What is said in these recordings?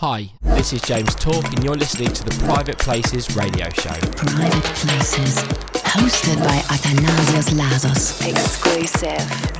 Hi, this is James Talk, and you're listening to the Private Places radio show. Private Places, hosted by Athanasios Lasos. Exclusive.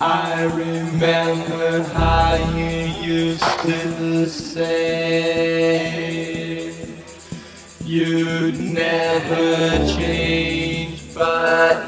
I remember how you used to say you'd never change, but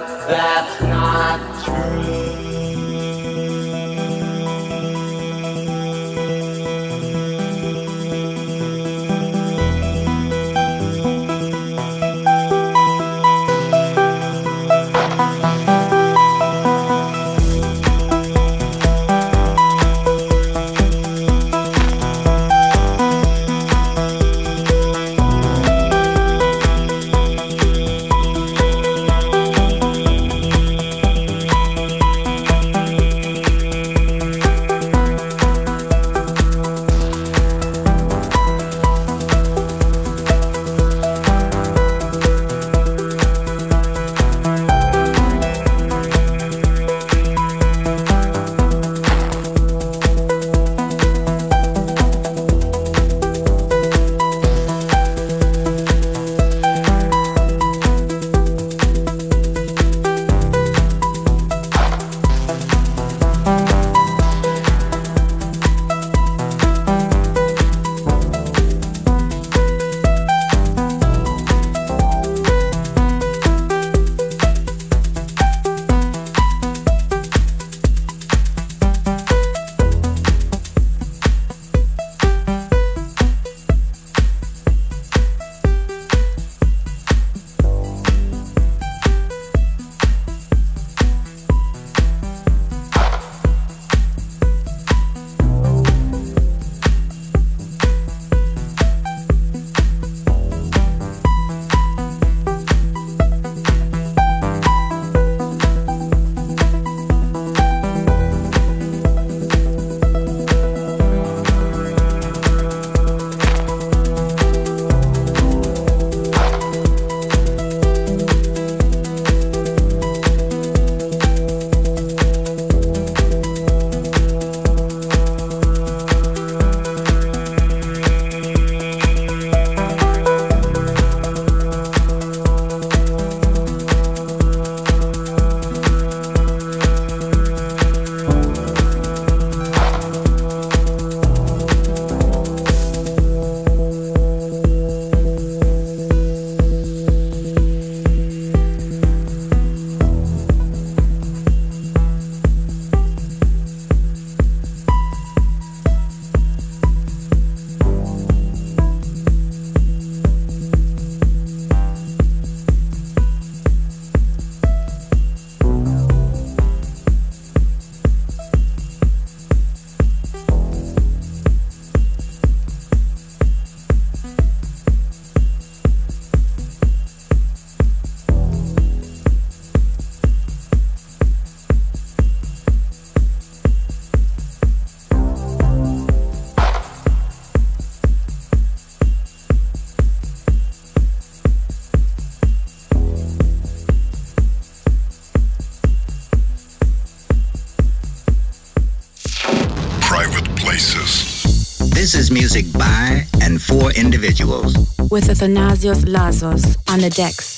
music by and for individuals. With Athanasios Lasos on the decks.